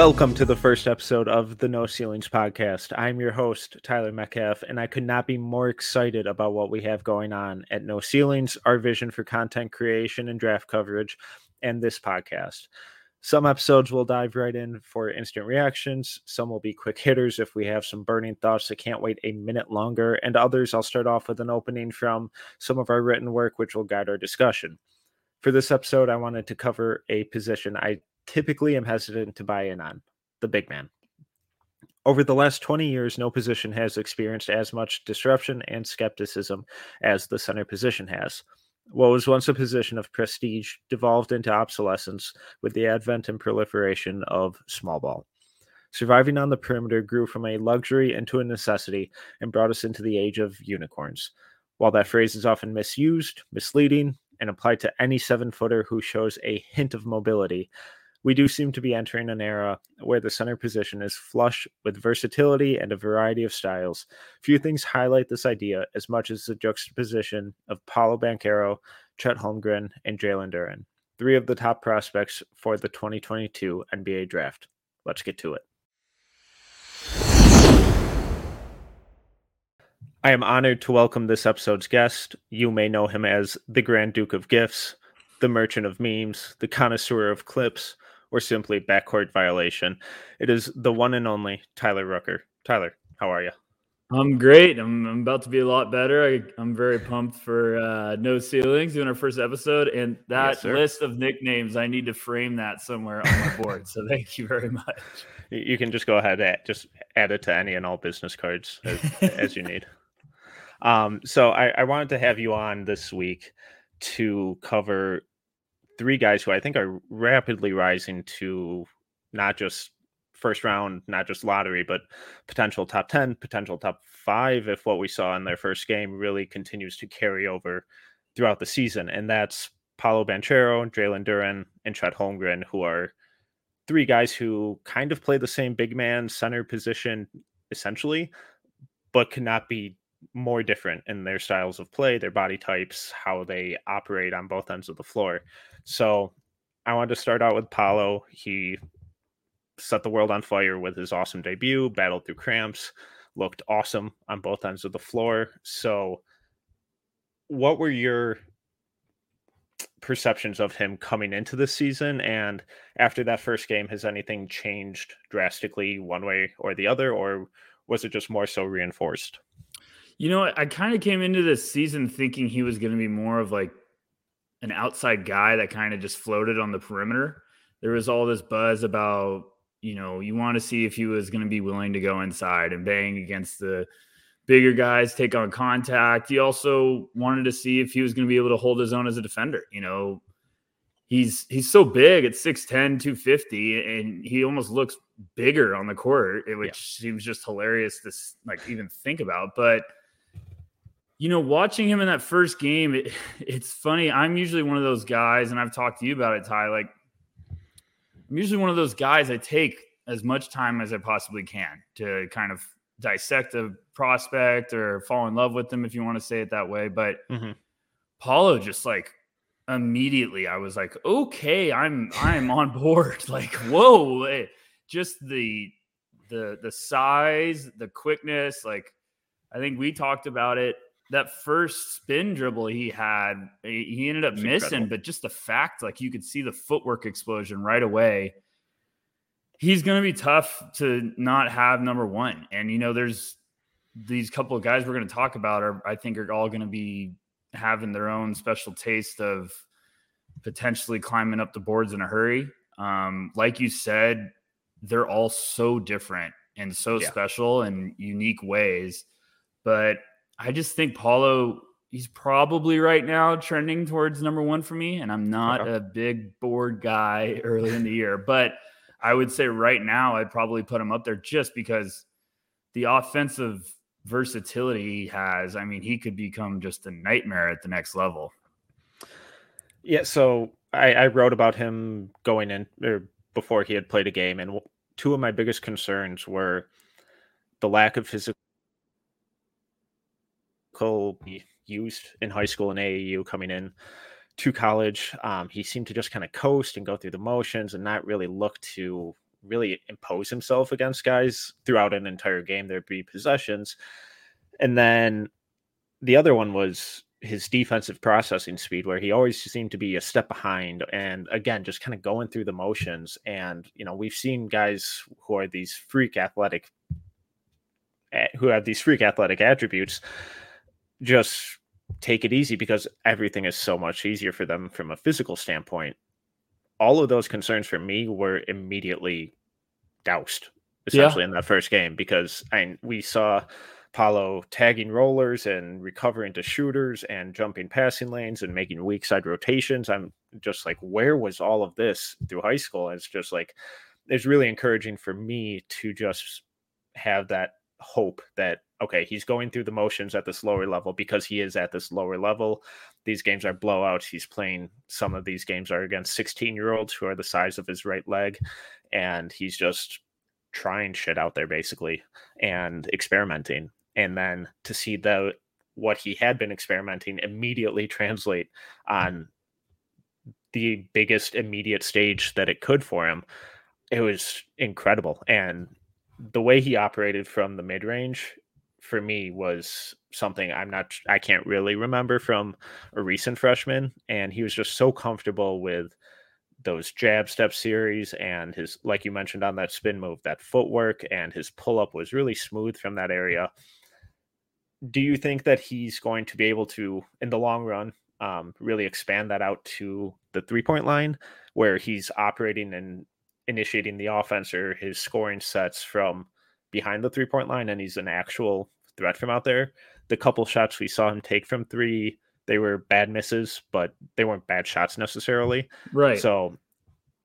Welcome to the first episode of the No Ceilings podcast. I'm your host, Tyler Metcalf, and I could not be more excited about what we have going on at No Ceilings, our vision for content creation and draft coverage, and this podcast. Some episodes will dive right in for instant reactions. Some will be quick hitters if we have some burning thoughts that can't wait a minute longer. And others, I'll start off with an opening from some of our written work, which will guide our discussion. For this episode, I wanted to cover a position I typically am hesitant to buy in on the big man. Over the last 20 years, no position has experienced as much disruption and skepticism as the center position has. What was once a position of prestige devolved into obsolescence with the advent and proliferation of small ball. Surviving on the perimeter grew from a luxury into a necessity and brought us into the age of unicorns. While that phrase is often misused, misleading, and applied to any seven footer who shows a hint of mobility, we do seem to be entering an era where the center position is flush with versatility and a variety of styles. Few things highlight this idea as much as the juxtaposition of Paolo Banchero, Chet Holmgren, and Jalen Duren, three of the top prospects for the 2022 NBA draft. Let's get to it. I am honored to welcome this episode's guest. You may know him as the Grand Duke of Gifts, the Merchant of Memes, the Connoisseur of Clips, or simply backcourt violation. It is the one and only Tyler Rucker. Tyler, how are you? I'm great. I'm, I'm about to be a lot better. I, am very pumped for uh, No Ceilings doing our first episode. And that yes, list of nicknames, I need to frame that somewhere on my board. So thank you very much. You can just go ahead and just add it to any and all business cards as, as you need. Um, so I, I wanted to have you on this week to cover three guys who I think are rapidly rising to not just first round, not just lottery, but potential top 10, potential top five if what we saw in their first game really continues to carry over throughout the season. And that's Paolo Banchero, Jalen Duren, and Chet Holmgren, who are three guys who kind of play the same big man center position essentially, but cannot be more different in their styles of play, their body types, how they operate on both ends of the floor. So I wanted to start out with Paolo. He set the world on fire with his awesome debut, battled through cramps, looked awesome on both ends of the floor. So, what were your perceptions of him coming into the season? And after that first game, has anything changed drastically one way or the other, or was it just more so reinforced? You know, I kind of came into this season thinking he was going to be more of like an outside guy that kind of just floated on the perimeter. There was all this buzz about, you know, you want to see if he was going to be willing to go inside and bang against the bigger guys, take on contact. He also wanted to see if he was going to be able to hold his own as a defender. You know, he's he's so big at 6'10, 250, and he almost looks bigger on the court, which yeah. seems just hilarious to like even think about. But you know, watching him in that first game, it, it's funny. I'm usually one of those guys, and I've talked to you about it, Ty. Like, I'm usually one of those guys I take as much time as I possibly can to kind of dissect a prospect or fall in love with them, if you want to say it that way. But mm-hmm. Paolo just like immediately, I was like, okay, I'm I'm on board. like, whoa, eh, just the the the size, the quickness. Like, I think we talked about it that first spin dribble he had, he ended up missing, incredible. but just the fact, like you could see the footwork explosion right away. He's going to be tough to not have number one. And, you know, there's these couple of guys we're going to talk about are, I think, are all going to be having their own special taste of potentially climbing up the boards in a hurry. Um, like you said, they're all so different and so yeah. special in unique ways. But I just think Paolo, he's probably right now trending towards number one for me. And I'm not okay. a big board guy early in the year, but I would say right now I'd probably put him up there just because the offensive versatility he has. I mean, he could become just a nightmare at the next level. Yeah. So I, I wrote about him going in or before he had played a game, and two of my biggest concerns were the lack of physical used in high school and AAU coming in to college. Um, he seemed to just kind of coast and go through the motions and not really look to really impose himself against guys throughout an entire game. There'd be possessions. And then the other one was his defensive processing speed, where he always seemed to be a step behind. And again, just kind of going through the motions. And, you know, we've seen guys who are these freak athletic, eh, who have these freak athletic attributes just take it easy because everything is so much easier for them from a physical standpoint. All of those concerns for me were immediately doused, especially yeah. in that first game because I we saw Paolo tagging rollers and recovering to shooters and jumping passing lanes and making weak side rotations. I'm just like, where was all of this through high school? And it's just like it's really encouraging for me to just have that hope that okay, he's going through the motions at this lower level because he is at this lower level. These games are blowouts. He's playing some of these games are against 16 year olds who are the size of his right leg, and he's just trying shit out there basically and experimenting. And then to see the what he had been experimenting immediately translate on the biggest immediate stage that it could for him, it was incredible. And the way he operated from the mid range for me was something I'm not I can't really remember from a recent freshman and he was just so comfortable with those jab step series and his like you mentioned on that spin move that footwork and his pull up was really smooth from that area. Do you think that he's going to be able to in the long run um, really expand that out to the three point line where he's operating and initiating the offense or his scoring sets from behind the three point line and he's an actual threat from out there. The couple shots we saw him take from three, they were bad misses, but they weren't bad shots necessarily. Right. So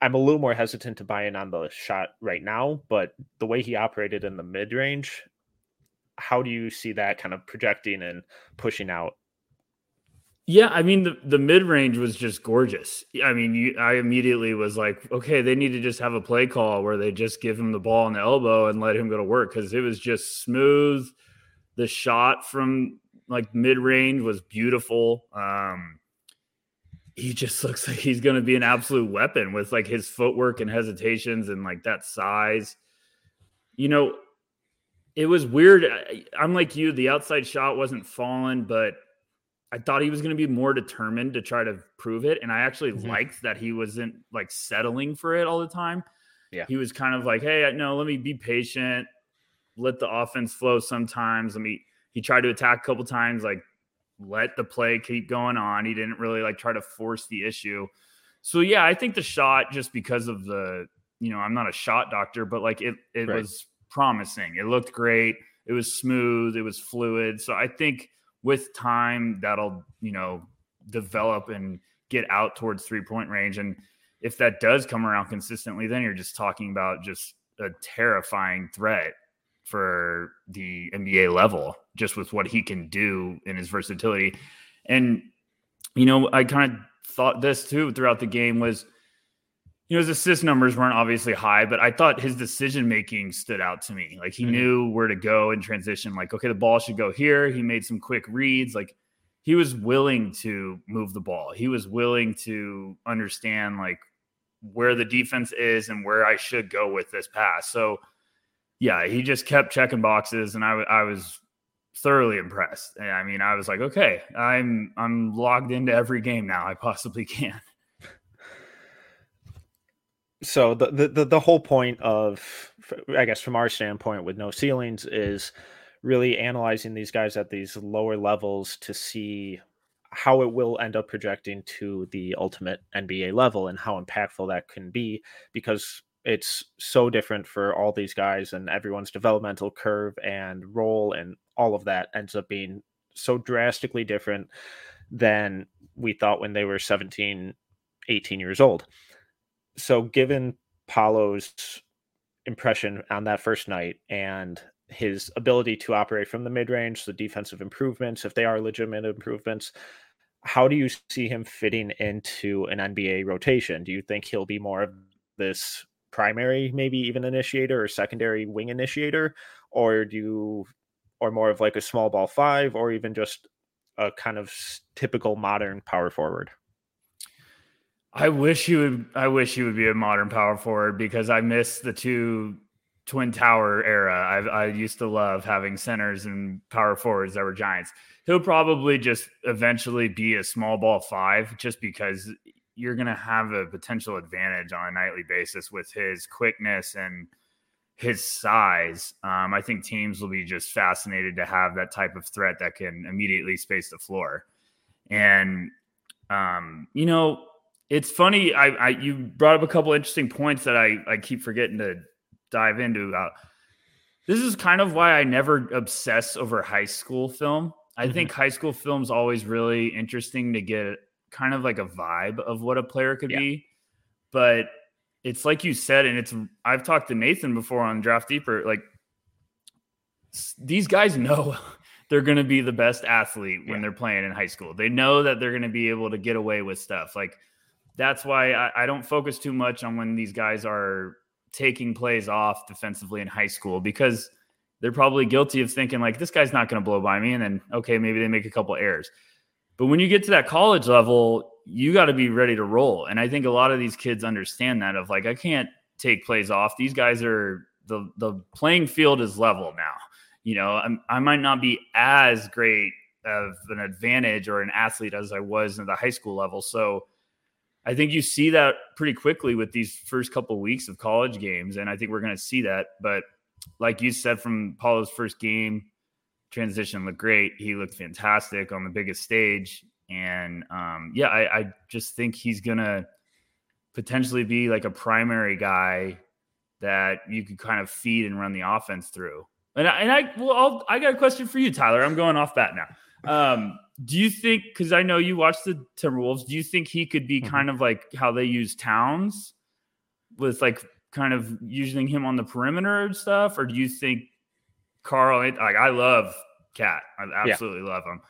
I'm a little more hesitant to buy in on the shot right now, but the way he operated in the mid range, how do you see that kind of projecting and pushing out yeah, I mean the the mid range was just gorgeous. I mean, you, I immediately was like, okay, they need to just have a play call where they just give him the ball in the elbow and let him go to work because it was just smooth. The shot from like mid range was beautiful. Um, he just looks like he's going to be an absolute weapon with like his footwork and hesitations and like that size. You know, it was weird. I, I'm like you, the outside shot wasn't falling, but I thought he was going to be more determined to try to prove it. And I actually mm-hmm. liked that he wasn't like settling for it all the time. Yeah. He was kind of like, hey, no, let me be patient, let the offense flow sometimes. Let me, he tried to attack a couple times, like let the play keep going on. He didn't really like try to force the issue. So yeah, I think the shot just because of the, you know, I'm not a shot doctor, but like it, it right. was promising. It looked great. It was smooth. It was fluid. So I think with time that'll you know develop and get out towards three point range. And if that does come around consistently then you're just talking about just a terrifying threat for the NBA level just with what he can do in his versatility. And you know I kind of thought this too throughout the game was you know, his assist numbers weren't obviously high, but I thought his decision making stood out to me. Like he mm-hmm. knew where to go in transition. Like, okay, the ball should go here. He made some quick reads. Like he was willing to move the ball. He was willing to understand like where the defense is and where I should go with this pass. So, yeah, he just kept checking boxes, and I, I was thoroughly impressed. I mean, I was like, okay, I'm I'm logged into every game now I possibly can so the, the the whole point of i guess from our standpoint with no ceilings is really analyzing these guys at these lower levels to see how it will end up projecting to the ultimate nba level and how impactful that can be because it's so different for all these guys and everyone's developmental curve and role and all of that ends up being so drastically different than we thought when they were 17 18 years old so given Paolo's impression on that first night and his ability to operate from the mid range, the defensive improvements, if they are legitimate improvements, how do you see him fitting into an NBA rotation? Do you think he'll be more of this primary, maybe even initiator or secondary wing initiator, or do you, or more of like a small ball five, or even just a kind of typical modern power forward? I wish he would. I wish he would be a modern power forward because I miss the two twin tower era. I, I used to love having centers and power forwards that were giants. He'll probably just eventually be a small ball five, just because you're going to have a potential advantage on a nightly basis with his quickness and his size. Um, I think teams will be just fascinated to have that type of threat that can immediately space the floor. And um, you know, it's funny. I, I you brought up a couple interesting points that I I keep forgetting to dive into. Uh, this is kind of why I never obsess over high school film. I mm-hmm. think high school film's always really interesting to get kind of like a vibe of what a player could yeah. be. But it's like you said, and it's I've talked to Nathan before on Draft Deeper. Like these guys know they're going to be the best athlete when yeah. they're playing in high school. They know that they're going to be able to get away with stuff. Like that's why I, I, don't focus too much on when these guys are taking plays off defensively in high school because they're probably guilty of thinking like this guy's not going to blow by me and then okay maybe they make a couple errors. But when you get to that college level you got to be ready to roll. And i think a lot of these kids understand that of like i can't take plays off. These guys are the the playing field is level now. You know I'm, i might not be as great of an advantage or an athlete as i was in the high school level. So I think you see that pretty quickly with these first couple weeks of college games, and I think we're going to see that. But like you said, from Paolo's first game, transition looked great. He looked fantastic on the biggest stage, and um, yeah, I, I just think he's going to potentially be like a primary guy that you could kind of feed and run the offense through. And I, and I well, I'll, I got a question for you, Tyler. I'm going off that now. Um, do you think because I know you watch the Timberwolves, do you think he could be mm-hmm. kind of like how they use Towns with like kind of using him on the perimeter and stuff, or do you think Karl, Like I love KAT, I absolutely yeah. love him.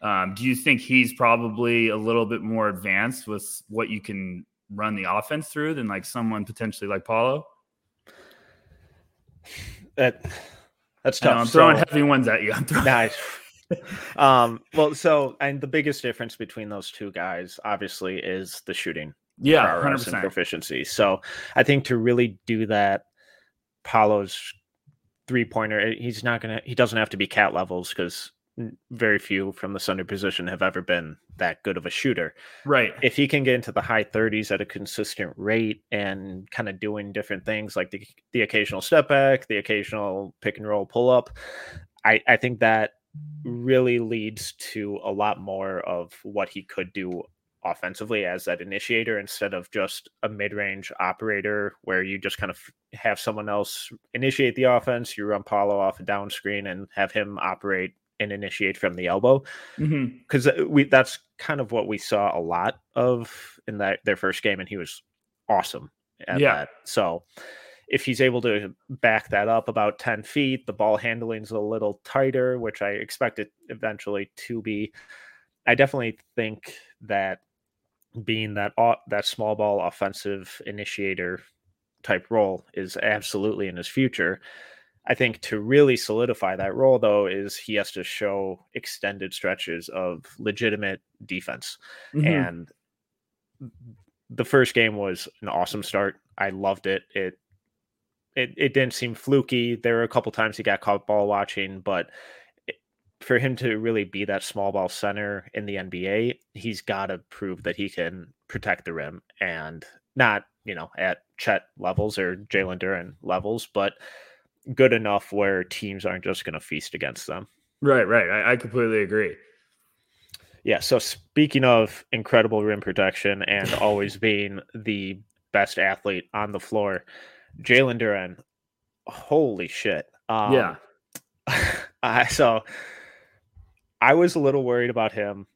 Um, do you think he's probably a little bit more advanced with what you can run the offense through than like someone potentially like Paolo? That that's tough. I'm throwing so, heavy ones at you. I'm throwing- nice um, well, so and the biggest difference between those two guys, obviously, is the shooting. Yeah, hundred percent proficiency. So I think to really do that, Paolo's three pointer, eh, he's not gonna. He doesn't have to be KAT levels because very few from the center position have ever been that good of a shooter. Right. If he can get into the high 30s at a consistent rate and kind of doing different things like the the occasional step back, the occasional pick and roll pull up, I I think that really leads to a lot more of what he could do offensively as that initiator instead of just a mid-range operator where you just kind of have someone else initiate the offense you run Paolo off a down screen and have him operate and initiate from the elbow because mm-hmm. we that's kind of what we saw a lot of in that their first game and he was awesome yeah that. so if he's able to back that up about 10 feet, the ball handling's a little tighter, which I expect it eventually to be. I definitely think that being that that small ball offensive initiator type role is absolutely in his future. I think to really solidify that role, though, is he has to show extended stretches of legitimate defense. Mm-hmm. And the first game was an awesome start. I loved it. It it, it didn't seem fluky. There were a couple times he got caught ball watching, but for him to really be that small ball center in the NBA, he's got to prove that he can protect the rim and not, you know, at Chet levels or Jalen Duren levels, but good enough where teams aren't just going to feast against them. Right, right. I, I completely agree. Yeah. So speaking of incredible rim protection and always being the best athlete on the floor, Jalen Duren, holy shit. Um, yeah. I, so I was a little worried about him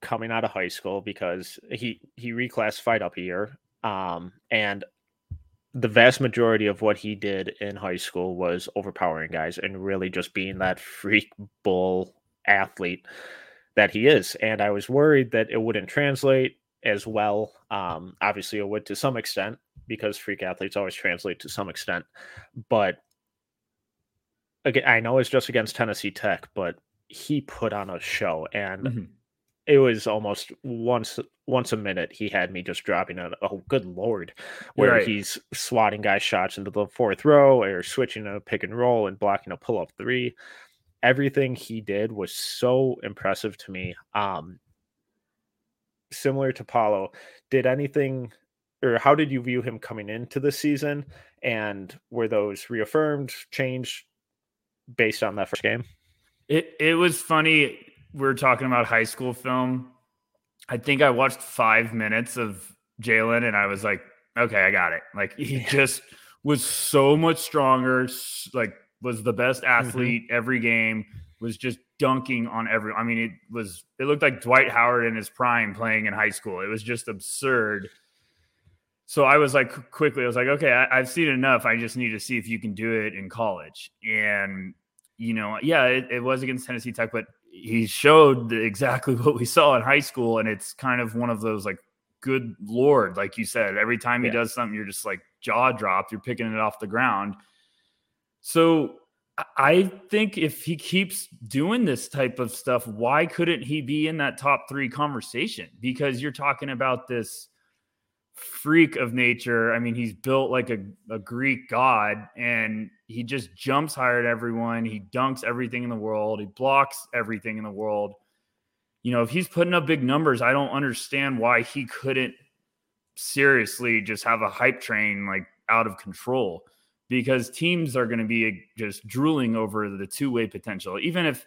coming out of high school because he he reclassified up a year, um, and the vast majority of what he did in high school was overpowering guys and really just being that freak bull athlete that he is. And I was worried that it wouldn't translate as well. Um, obviously, it would to some extent because freak athletes always translate to some extent. But again, I know it's just against Tennessee Tech, but he put on a show and mm-hmm. it was almost once once a minute he had me just dropping a oh good lord where right. he's swatting guy shots into the fourth row or switching a pick and roll and blocking a pull up three everything he did was so impressive to me um similar to Paolo did anything or how did you view him coming into the season and were those reaffirmed changed based on that first game it it was funny. We are talking about high school film. I think I watched five minutes of Jalen, and I was like, okay, I got it. Like he just was so much stronger. Like was the best mm-hmm. athlete mm-hmm. every game. Was just dunking on every. I mean, it was. It looked like Dwight Howard in his prime playing in high school. It was just absurd. So I was like, quickly, I was like, okay, I, I've seen enough. I just need to see if you can do it in college. And you know, yeah, it, it, was against Tennessee Tech, but he showed exactly what we saw in high school. And it's kind of one of those like, good Lord, like you said, every time he yeah. does something, you're just like jaw dropped, you're picking it off the ground. So I think if he keeps doing this type of stuff, why couldn't he be in that top three conversation? Because you're talking about this freak of nature. I mean, he's built like a, a Greek god and he just jumps higher than everyone. He dunks everything in the world. He blocks everything in the world. You know, if he's putting up big numbers, I don't understand why he couldn't seriously just have a hype train like out of control because teams are going to be just drooling over the two way potential. Even if,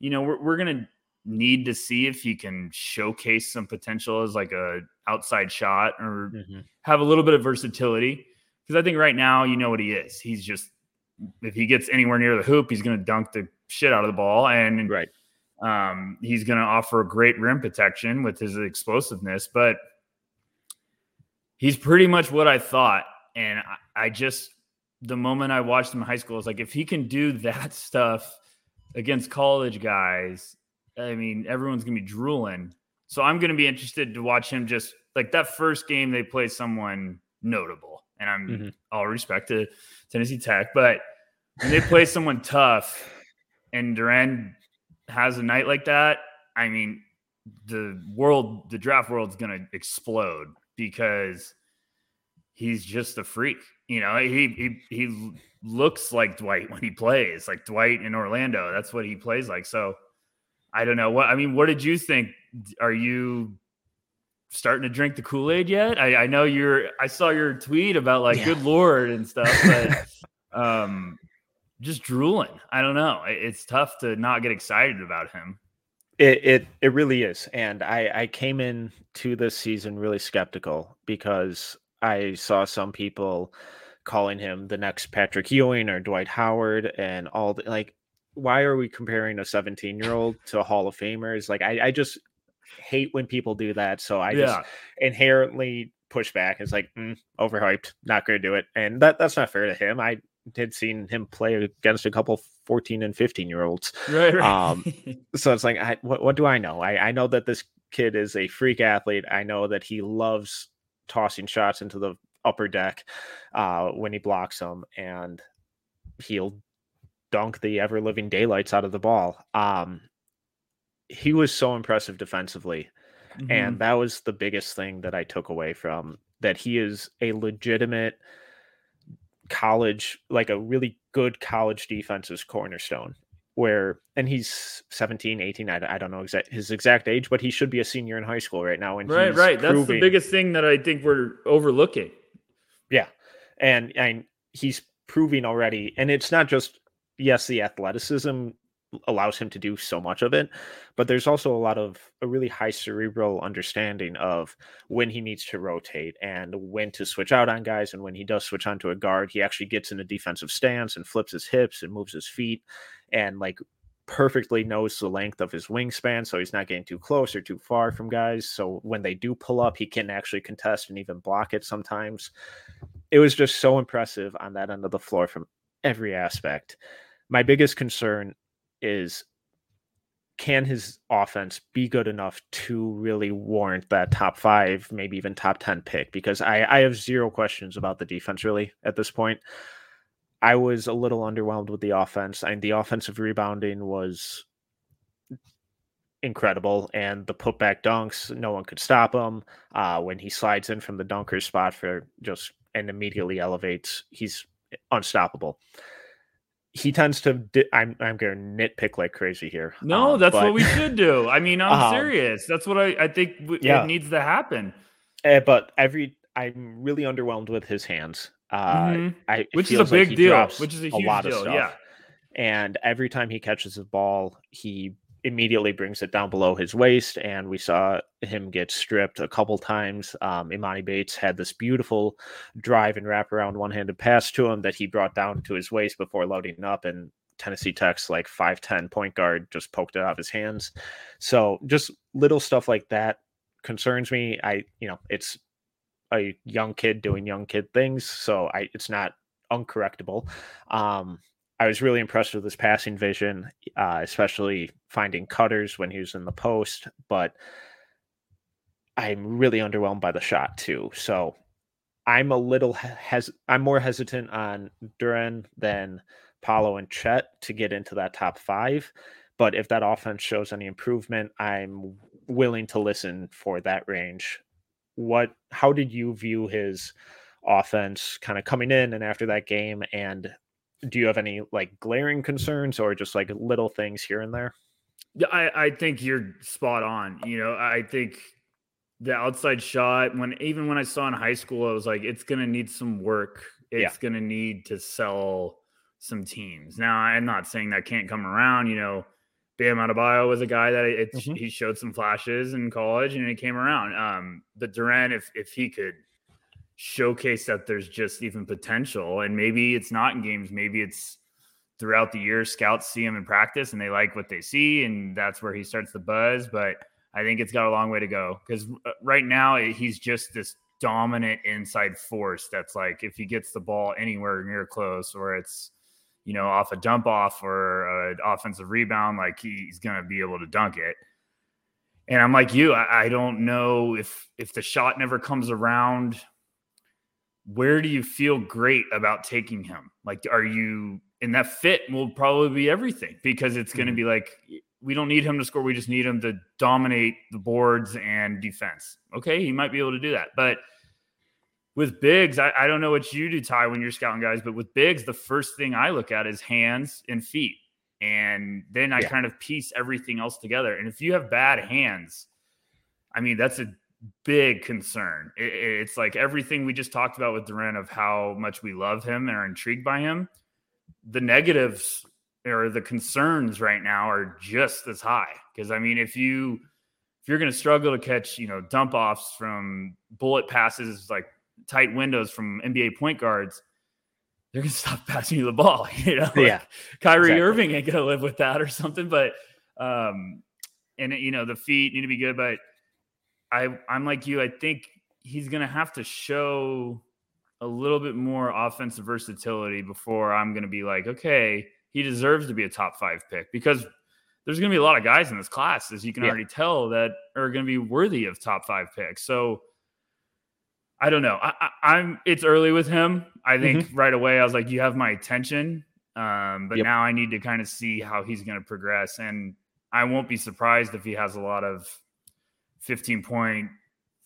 you know, we're, we're going to need to see if he can showcase some potential as like a outside shot or mm-hmm. have a little bit of versatility. Because I think right now, you know what he is. He's just if he gets anywhere near the hoop, he's going to dunk the shit out of the ball, and right, um, he's going to offer great rim protection with his explosiveness. But he's pretty much what I thought, and I, I just the moment I watched him in high school, I was like, if he can do that stuff against college guys I mean, everyone's gonna be drooling. So I'm gonna be interested to watch him just like that first game they play someone notable. And I'm mm-hmm. all respect to Tennessee Tech, but when they play someone tough and Duren has a night like that, I mean, the world, the draft world's gonna explode because he's just a freak. You know, he he he looks like Dwight when he plays, like Dwight in Orlando. That's what he plays like. So I don't know what I mean. What did you think? Are you starting to drink the Kool Aid yet? I, I, know you're. I saw your tweet about like yeah. good lord and stuff, but um, just drooling. I don't know. It's tough to not get excited about him. It it it really is, and I I came in to this season really skeptical because I saw some people calling him the next Patrick Ewing or Dwight Howard and all the like why are we comparing a 17 year old to a Hall of Famers? Like, I, I just hate when people do that. So I yeah. just inherently push back. It's like mm, overhyped, not going to do it, and that that's not fair to him. I did seen him play against a couple 14 and 15 year olds. Right. right. Um, so it's like, I, what, what do I know? I, I know that this kid is a freak athlete. I know that he loves tossing shots into the upper deck uh, when he blocks them, and he'll dunk the ever living daylights out of the ball. Um, he was so impressive defensively. Mm-hmm. And that was the biggest thing that I took away from that he is a legitimate college, like a really good college defense's cornerstone. Where, and he's 17, 18, I, I don't know exact, his exact age, but he should be a senior in high school right now. And right, right. That's the biggest thing that I think we're overlooking. Yeah. And, and he's proving already, and it's not just yes, the athleticism allows him to do so much of it, but there's also a lot of a really high cerebral understanding of when he needs to rotate and when to switch out on guys. And when he does switch onto a guard, he actually gets in a defensive stance and flips his hips and moves his feet and like perfectly knows the length of his wingspan. So he's not getting too close or too far from guys. So when they do pull up, he can actually contest and even block it sometimes. It was just so impressive on that end of the floor from every aspect my biggest concern is can his offense be good enough to really warrant that top five, maybe even top 10 pick? Because I, I have zero questions about the defense really at this point. I was a little underwhelmed with the offense. and the offensive rebounding was incredible, and the putback dunks, no one could stop him. Uh, when he slides in from the dunker spot for just and immediately elevates, he's unstoppable he tends to di- I'm I'm going to nitpick like crazy here. No, um, that's but, what we should do. I mean, I'm um, serious. That's what I I think w- yeah. it needs to happen. Uh, but every I'm really underwhelmed with his hands. Uh, mm-hmm. I, which is a big like deal. Which is a huge a deal. Yeah. And every time he catches the ball, he immediately brings it down below his waist, and we saw him get stripped a couple times. Um, Emoni Bates had this beautiful drive and wrap around one handed pass to him that he brought down to his waist before loading up, and Tennessee Tech's like 5'10 point guard just poked it out of his hands. So just little stuff like that concerns me. I, you know, it's a young kid doing young kid things, so I it's not uncorrectable. Um, I was really impressed with his passing vision, uh, especially finding cutters when he was in the post. But I'm really underwhelmed by the shot too. So I'm a little hes- I'm more hesitant on Duren than Paolo and Chet to get into that top five. But if that offense shows any improvement, I'm willing to listen for that range. What? How did you view his offense kind of coming in and after that game and do you have any like glaring concerns or just like little things here and there? Yeah, I, I think you're spot on. You know, I think the outside shot when even when I saw in high school, I was like, it's gonna need some work. It's yeah. gonna need to sell some teams. Now, I'm not saying that can't come around. You know, Bam Adebayo was a guy that it, mm-hmm. he showed some flashes in college and it came around. Um, but Duren, if if he could showcase that there's just even potential. And maybe it's not in games, maybe it's throughout the year. Scouts see him in practice and they like what they see, and that's where he starts the buzz. But I think it's got a long way to go because uh, right now he's just this dominant inside force that's like if he gets the ball anywhere near close or it's you know off a dump off or an offensive rebound like he's going to be able to dunk it and i'm like you I, I, don't know if if the shot never comes around where do you feel great about taking him? Like, are you and that fit will probably be everything because it's going to mm-hmm. be like we don't need him to score. We just need him to dominate the boards and defense. Okay, he might be able to do that, but with bigs, I, I don't know what you do, Ty, when you're scouting guys, but with bigs, the first thing I look at is hands and feet, and then I yeah. kind of piece everything else together. And if you have bad hands, I mean that's a big concern. It, it's like everything we just talked about with Duren of how much we love him and are intrigued by him. The negatives or the concerns right now are just as high. Because I mean, if you if you're going to struggle to catch, you know, dump offs from bullet passes like tight windows from NBA point guards, they're going to stop passing you the ball. You know, yeah. Like Kyrie exactly. Irving ain't going to live with that or something. But um, and you know, the feet need to be good, but I I'm like you. I think he's going to have to show a little bit more offensive versatility before I'm going to be like, okay, he deserves to be a top five pick because there's going to be a lot of guys in this class, as you can yeah. already tell, that are going to be worthy of top five picks. So I don't know. I, am It's early with him. I think mm-hmm. right away I was like, you have my attention. Um, but yep. now I need to kind of see how he's going to progress, and I won't be surprised if he has a lot of 15 point,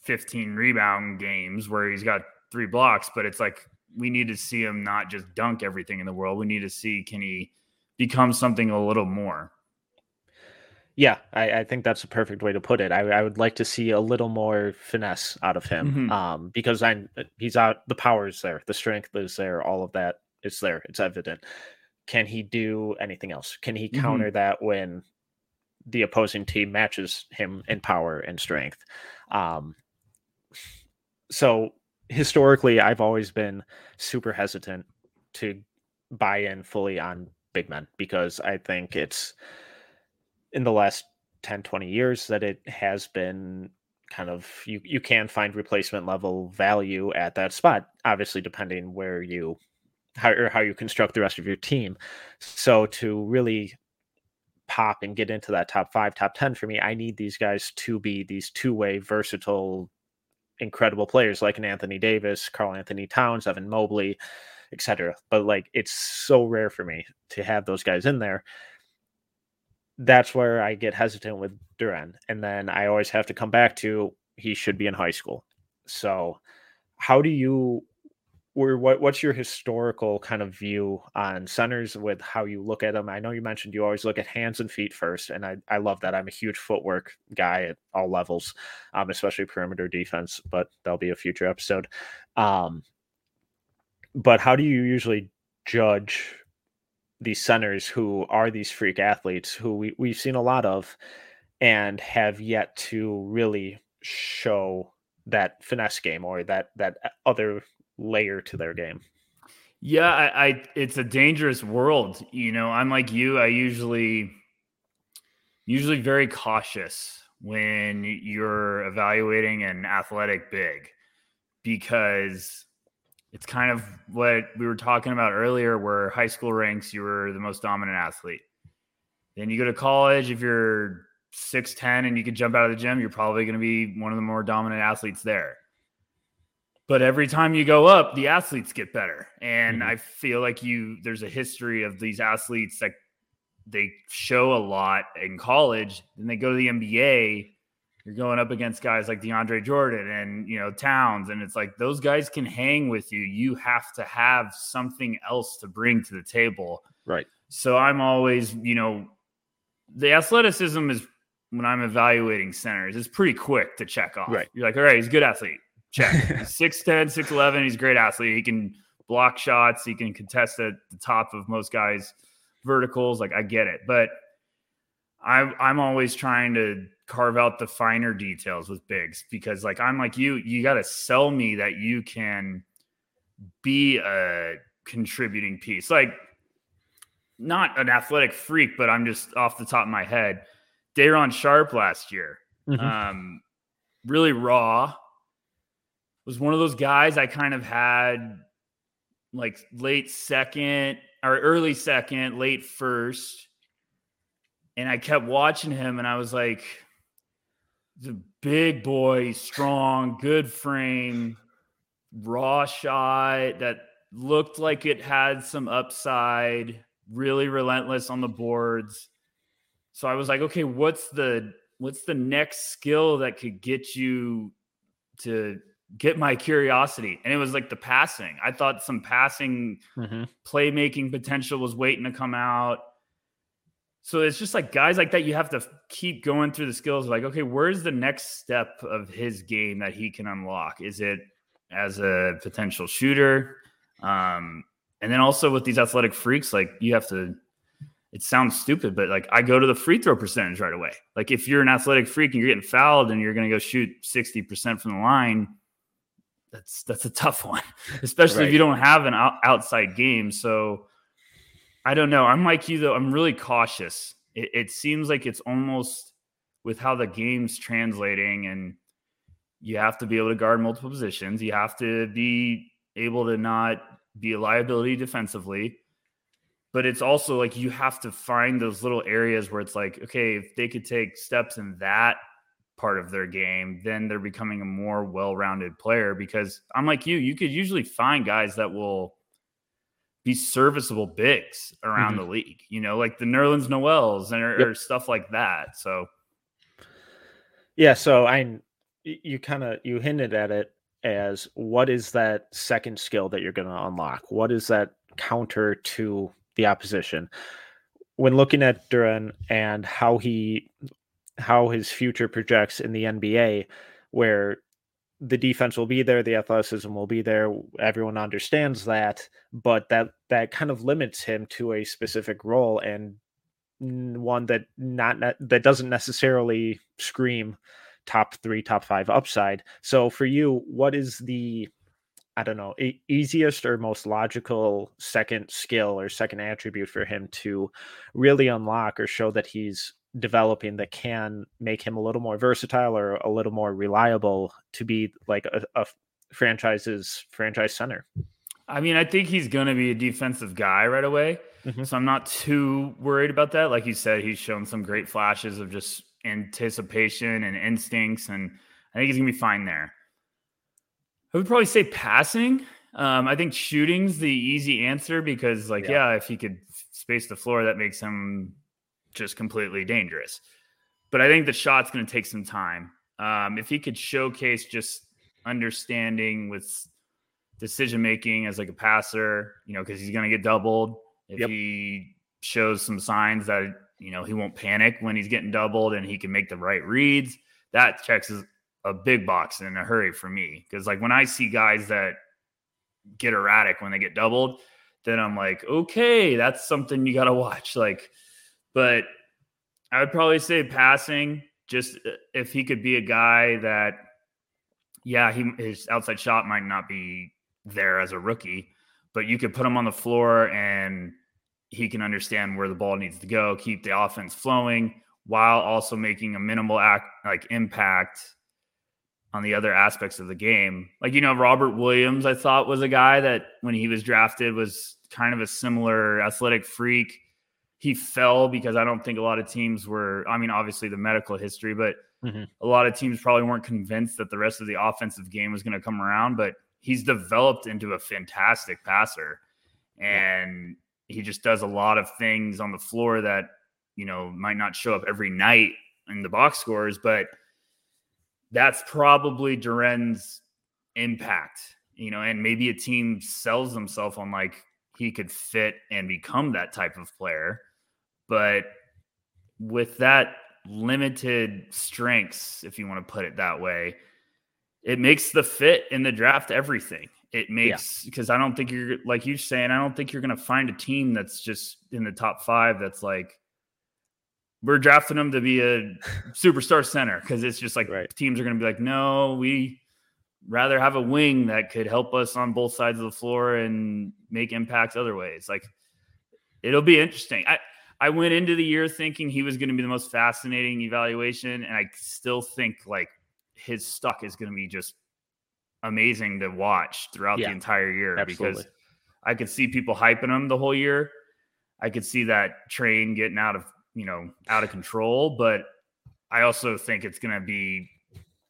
15 rebound games where he's got three blocks, but it's like we need to see him not just dunk everything in the world. We need to see can he become something a little more. Yeah, I, I think that's a perfect way to put it. I, I, would like to see a little more finesse out of him, mm-hmm. um, because I'm he's out. The power is there, the strength is there, all of that is there. It's evident. Can he do anything else? Can he mm-hmm. counter mm-hmm. that when the opposing team matches him in power and strength. Um, so historically, I've always been super hesitant to buy in fully on big men because I think it's in the last 10, 20 years that it has been kind of you you can find replacement level value at that spot obviously depending where you how or how you construct the rest of your team so to really pop and get into that top five, top 10 for me, I need these guys to be these two way, versatile, incredible players like an Anthony Davis, Karl-Anthony Towns, Evan Mobley, etc. But like it's so rare for me to have those guys in there. That's where I get hesitant with Duren. And then I always have to come back to he should be in high school. So how do you or what what's your historical kind of view on centers with how you look at them? I know you mentioned you always look at hands and feet first, and I, I love that. I'm a huge footwork guy at all levels, um, especially perimeter defense, but that'll be a future episode. Um, but how do you usually judge these centers who are these freak athletes who we, we've seen a lot of and have yet to really show that finesse game or that that uh, other layer to their game. Yeah, I, I it's a dangerous world. You know, I'm like you. I usually usually very cautious when you're evaluating an athletic big because it's kind of what we were talking about earlier where high school ranks you were the most dominant athlete. Then you go to college if you're 6'10 and you can jump out of the gym you're probably going to be one of the more dominant athletes there. But every time you go up the athletes get better. And mm-hmm. i feel like you there's a history of these athletes that they show a lot in college then they go to the nba you're going up against guys like DeAndre Jordan and you know Towns, and it's like those guys can hang with you. You have to have something else to bring to the table. Right. So I'm always, you know, the athleticism is when I'm evaluating centers, it's pretty quick to check off. Right. You're like, all right, he's a good athlete. Check. he's 6'10, 6'11, he's a great athlete. He can block shots, he can contest at the top of most guys' verticals. Like I get it. But I'm I'm always trying to carve out the finer details with bigs because like I'm like you you got to sell me that you can be a contributing piece. Like not an athletic freak but I'm just off the top of my head. Day'Ron Sharpe last year mm-hmm. um really raw. Was one of those guys I kind of had like late second or early second late first. And I kept watching him and I was like the big boy, strong, good frame, raw shot that looked like it had some upside, really relentless on the boards. So I was like, okay, what's the what's the next skill that could get you to get my curiosity? And it was like the passing. I thought some passing mm-hmm. playmaking potential was waiting to come out. So it's just like guys like that, you have to keep going through the skills. Like, okay, where's the next step of his game that he can unlock? Is it as a potential shooter? Um, and then also with these athletic freaks, like you have to, it sounds stupid, but like I go to the free throw percentage right away. Like if you're an athletic freak and you're getting fouled and you're going to go shoot 60% from the line, that's, that's a tough one, especially right. if you don't have an out, outside game. So, I don't know. I'm like you though. I'm really cautious. It, it seems like it's almost with how the game's translating, and you have to be able to guard multiple positions. You have to be able to not be a liability defensively. But it's also like you have to find those little areas where it's like, okay, if they could take steps in that part of their game, then they're becoming a more well rounded player. Because I'm like you, you could usually find guys that will be serviceable bigs around mm-hmm. the league, you know, like the Nerlens Noels and or, yep. or stuff like that. So, yeah, so I, you kind of you hinted at it as what is that second skill that you're going to unlock? What is that counter to the opposition? When looking at Duren and how he, how his future projects in the NBA, where the defense will be there, the athleticism will be there. Everyone understands that, but that that kind of limits him to a specific role and one that not that doesn't necessarily scream top 3 top 5 upside. So for you, what is the I don't know, easiest or most logical second skill or second attribute for him to really unlock or show that he's developing that can make him a little more versatile or a little more reliable to be like a, a franchise's franchise center. I mean, I think he's going to be a defensive guy right away. Mm-hmm. So I'm not too worried about that. Like you said, he's shown some great flashes of just anticipation and instincts, and I think he's gonna be fine there. I would probably say passing. Um, I think shooting's the easy answer because, like, yeah. yeah, if he could space the floor, that makes him just completely dangerous. But I think the shot's going to take some time. Um, if he could showcase just understanding with decision making as like a passer, you know, because he's going to get doubled. If yep. he shows some signs that you know he won't panic when he's getting doubled and he can make the right reads, that checks a big box in a hurry for me. Because like when I see guys that get erratic when they get doubled, then I'm like, okay, that's something you got to watch. Like, but I would probably say passing. Just uh, if he could be a guy that, yeah, he his outside shot might not be there as a rookie, but you could put him on the floor and he can understand where the ball needs to go, keep the offense flowing while also making a minimal act like impact on the other aspects of the game. Like, you know, Robert Williams, I thought was a guy that when he was drafted was kind of a similar athletic freak. He fell because I don't think a lot of teams were, I mean, obviously the medical history, but mm-hmm. a lot of teams probably weren't convinced that the rest of the offensive game was going to come around. But he's developed into a fantastic passer. And he just does a lot of things on the floor that, you know, might not show up every night in the box scores, but that's probably Duren's impact, you know, and maybe a team sells themselves on like he could fit and become that type of player. But with that limited strengths, if you want to put it that way, it makes the fit in the draft everything. It makes because yeah. I don't think you're like you're saying, I don't think you're gonna find a team that's just in the top five that's like we're drafting him to be a superstar center because it's just like right. teams are going to be like, no, we rather have a wing that could help us on both sides of the floor and make impacts other ways. Like it'll be interesting. I I went into the year thinking he was going to be the most fascinating evaluation, and I still think like his stuck is going to be just amazing to watch throughout yeah, the entire year absolutely. because I could see people hyping him the whole year. I could see that train getting out of you know, out of control. But I also think it's going to be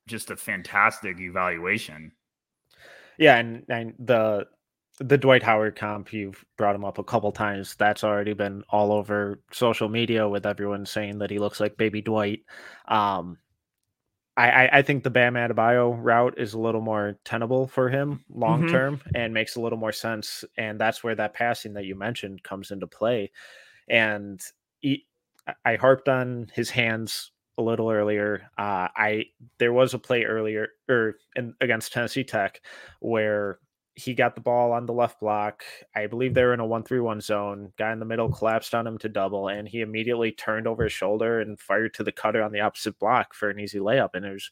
just a fantastic evaluation. Yeah, and, and the the Dwight Howard comp, you've brought him up a couple times. That's already been all over social media with everyone saying that he looks like baby Dwight. Um, I, I think the Bam Adebayo route is a little more tenable for him long term mm-hmm. and makes a little more sense. And that's where that passing that you mentioned comes into play. And he, I harped on his hands a little earlier. Uh, I there was a play earlier or er, in, against Tennessee Tech where he got the ball on the left block. I believe they were in a one-three-one zone. Guy in the middle collapsed on him to double, and he immediately turned over his shoulder and fired to the cutter on the opposite block for an easy layup. And it was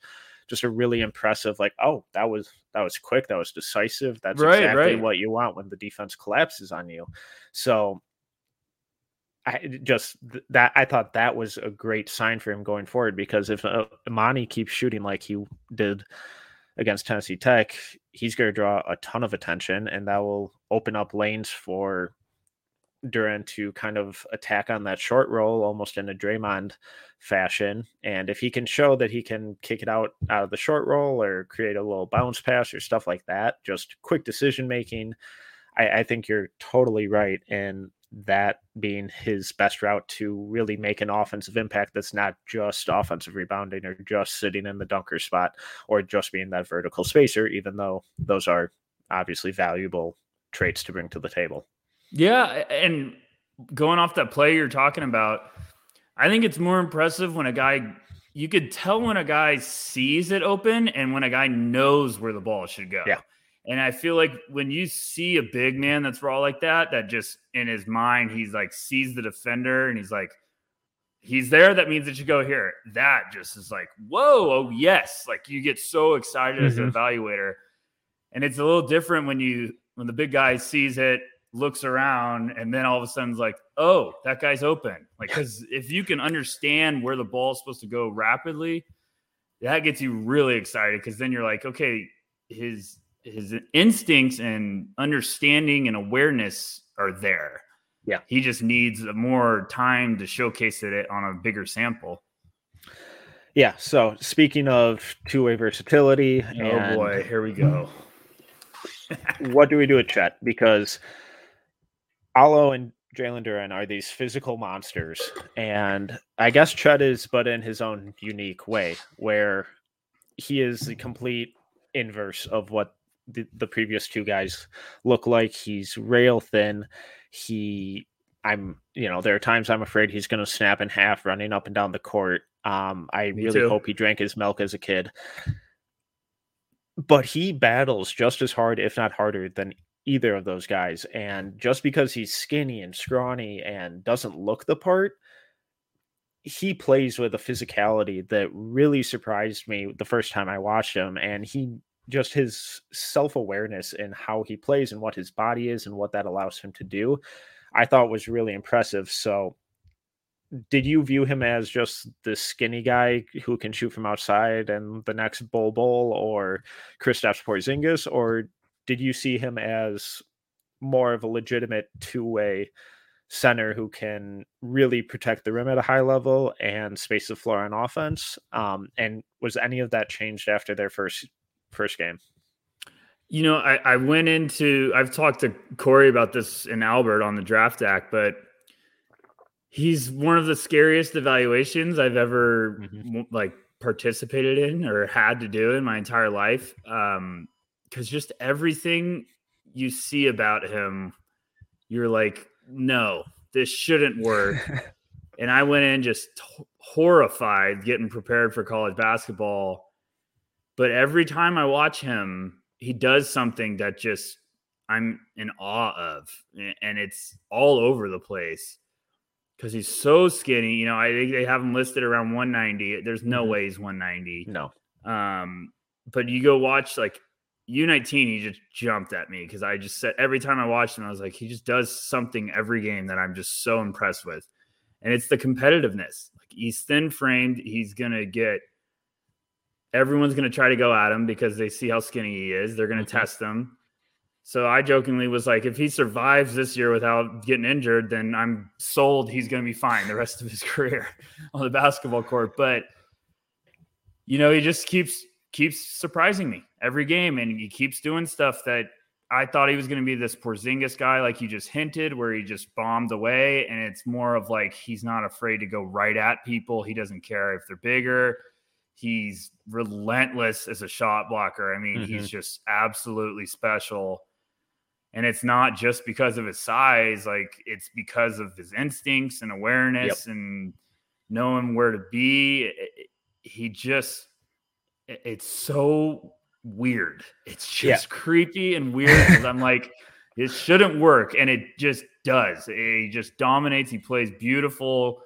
just a really impressive, like, oh, that was that was quick, that was decisive. That's right, exactly right. what you want when the defense collapses on you. So I just that I thought that was a great sign for him going forward because if uh, Emoni keeps shooting like he did against Tennessee Tech, he's going to draw a ton of attention, and that will open up lanes for Duren to kind of attack on that short roll, almost in a Draymond fashion. And if he can show that he can kick it out out of the short roll or create a little bounce pass or stuff like that, just quick decision making, I, I think you're totally right. And that being his best route to really make an offensive impact that's not just offensive rebounding or just sitting in the dunker spot or just being that vertical spacer, even though those are obviously valuable traits to bring to the table. Yeah. And going off that play you're talking about, I think it's more impressive when a guy you could tell when a guy sees it open and when a guy knows where the ball should go. Yeah. And I feel like when you see a big man that's raw like that, that just in his mind, he's like sees the defender and he's like, he's there. That means that you go here. That just is like, whoa, oh yes. Like you get so excited mm-hmm. as an mm-hmm. evaluator. And it's a little different when you when the big guy sees it, looks around, and then all of a sudden is like, oh, that guy's open. Like, because if you can understand where the ball is supposed to go rapidly, that gets you really excited because then you're like, okay, his his instincts and understanding and awareness are there. Yeah. He just needs more time to showcase it on a bigger sample. Yeah. So speaking of two way versatility, oh boy, here we go. what do we do with Chet? Because Paolo and Jalen Duren are these physical monsters, and I guess Chet is, but in his own unique way, where he is the complete inverse of what the, the previous two guys look like. He's rail thin. He, I'm, you know, there are times I'm afraid he's going to snap in half running up and down the court. Um, I Me really too. hope he drank his milk as a kid. But he battles just as hard, if not harder, than either of those guys. And just because he's skinny and scrawny and doesn't look the part, he plays with a physicality that really surprised me the first time I watched him. And he just his self awareness and how he plays and what his body is and what that allows him to do, I thought was really impressive. So, did you view him as just the skinny guy who can shoot from outside and the next Bol Bol or Kristaps Porzingis, or did you see him as more of a legitimate two way center who can really protect the rim at a high level and space the floor on offense? Um, and was any of that changed after their first first game? You know, I, I went into I've talked to Corey about this in Albert on the draft deck, but he's one of the scariest evaluations I've ever mm-hmm. like participated in or had to do in my entire life. Um, because just everything you see about him, you're like, no, this shouldn't work. and I went in just t- horrified getting prepared for college basketball but every time I watch him, he does something that just I'm in awe of, and it's all over the place because he's so skinny. You know, I think they have him listed around 190. There's no mm-hmm. way he's 190. No. Um, but you go watch like U19, he just jumped at me because I just said every time I watched him, I was like, he just does something every game that I'm just so impressed with. And it's the competitiveness. Like he's thin framed, he's gonna get everyone's going to try to go at him because they see how skinny he is. They're going to mm-hmm. test him. So I jokingly was like, if he survives this year without getting injured, then I'm sold he's going to be fine the rest of his career on the basketball court. But you know, he just keeps keeps surprising me every game, and he keeps doing stuff that I thought he was going to be this Porzingis guy, like you just hinted, where he just bombed away, and it's more of like he's not afraid to go right at people. He doesn't care if they're bigger He's relentless as a shot blocker. I mean, mm-hmm. he's just absolutely special. And it's not just because of his size, like it's because of his instincts and awareness yep. and knowing where to be. He just, it's so weird. It's just yeah. creepy and weird. I'm like, it shouldn't work. And it just does. He just dominates. He plays beautiful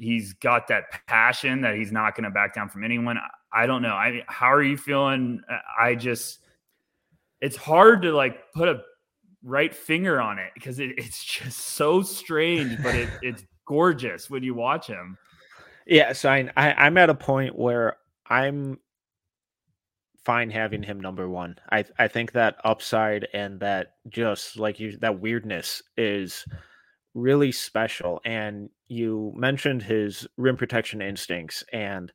he's got that passion that he's not going to back down from anyone. I don't know. I how are you feeling? I just it's hard to like put a right finger on it because it, it's just so strange, but it, it's gorgeous when you watch him. Yeah, so I, I I'm at a point where I'm fine having him number one. I I think that upside and that just like you that weirdness is really special. And you mentioned his rim protection instincts, and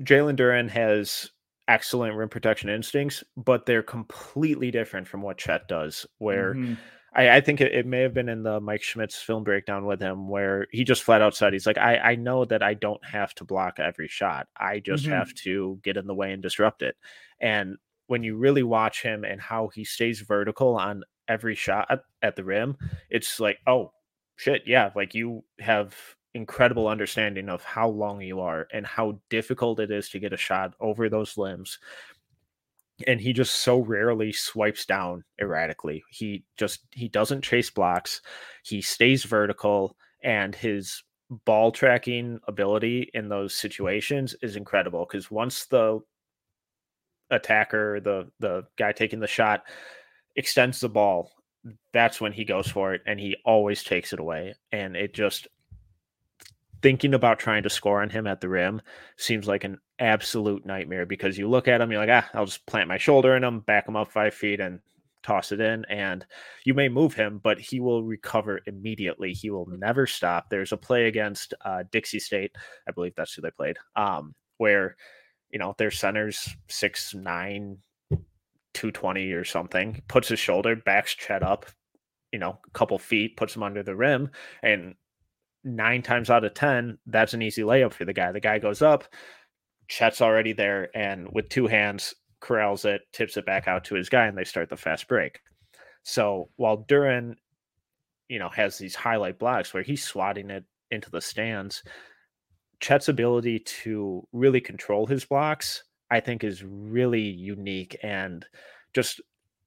Jalen Duren has excellent rim protection instincts, but they're completely different from what Chet does. Where mm-hmm. I, I, think it, it, may have been in the Mike Schmitz film breakdown with him, where he just flat out said, "He's like, I, I know that I don't have to block every shot. I just mm-hmm. have to get in the way and disrupt it." And when you really watch him and how he stays vertical on every shot at, at the rim, it's like, oh shit, yeah, like you have incredible understanding of how long you are and how difficult it is to get a shot over those limbs. And he just so rarely swipes down erratically. He just he doesn't chase blocks. He stays vertical and his ball tracking ability in those situations is incredible because once the attacker, the the guy taking the shot extends the ball, that's when he goes for it and he always takes it away. And it just thinking about trying to score on him at the rim seems like an absolute nightmare because you look at him, you're like, ah, I'll just plant my shoulder in him, back him up five feet, and toss it in, and you may move him, but he will recover immediately. He will never stop. There's a play against uh, Dixie State, I believe that's who they played, um, where you know their center's six nine, 220 or something, puts his shoulder, backs Chet up, you know, a couple feet, puts him under the rim, and nine times out of ten, that's an easy layup for the guy. The guy goes up, Chet's already there, and with two hands, corrals it, tips it back out to his guy, and they start the fast break. So while Duren, you know, has these highlight blocks where he's swatting it into the stands, Chet's ability to really control his blocks, I think, is really unique and just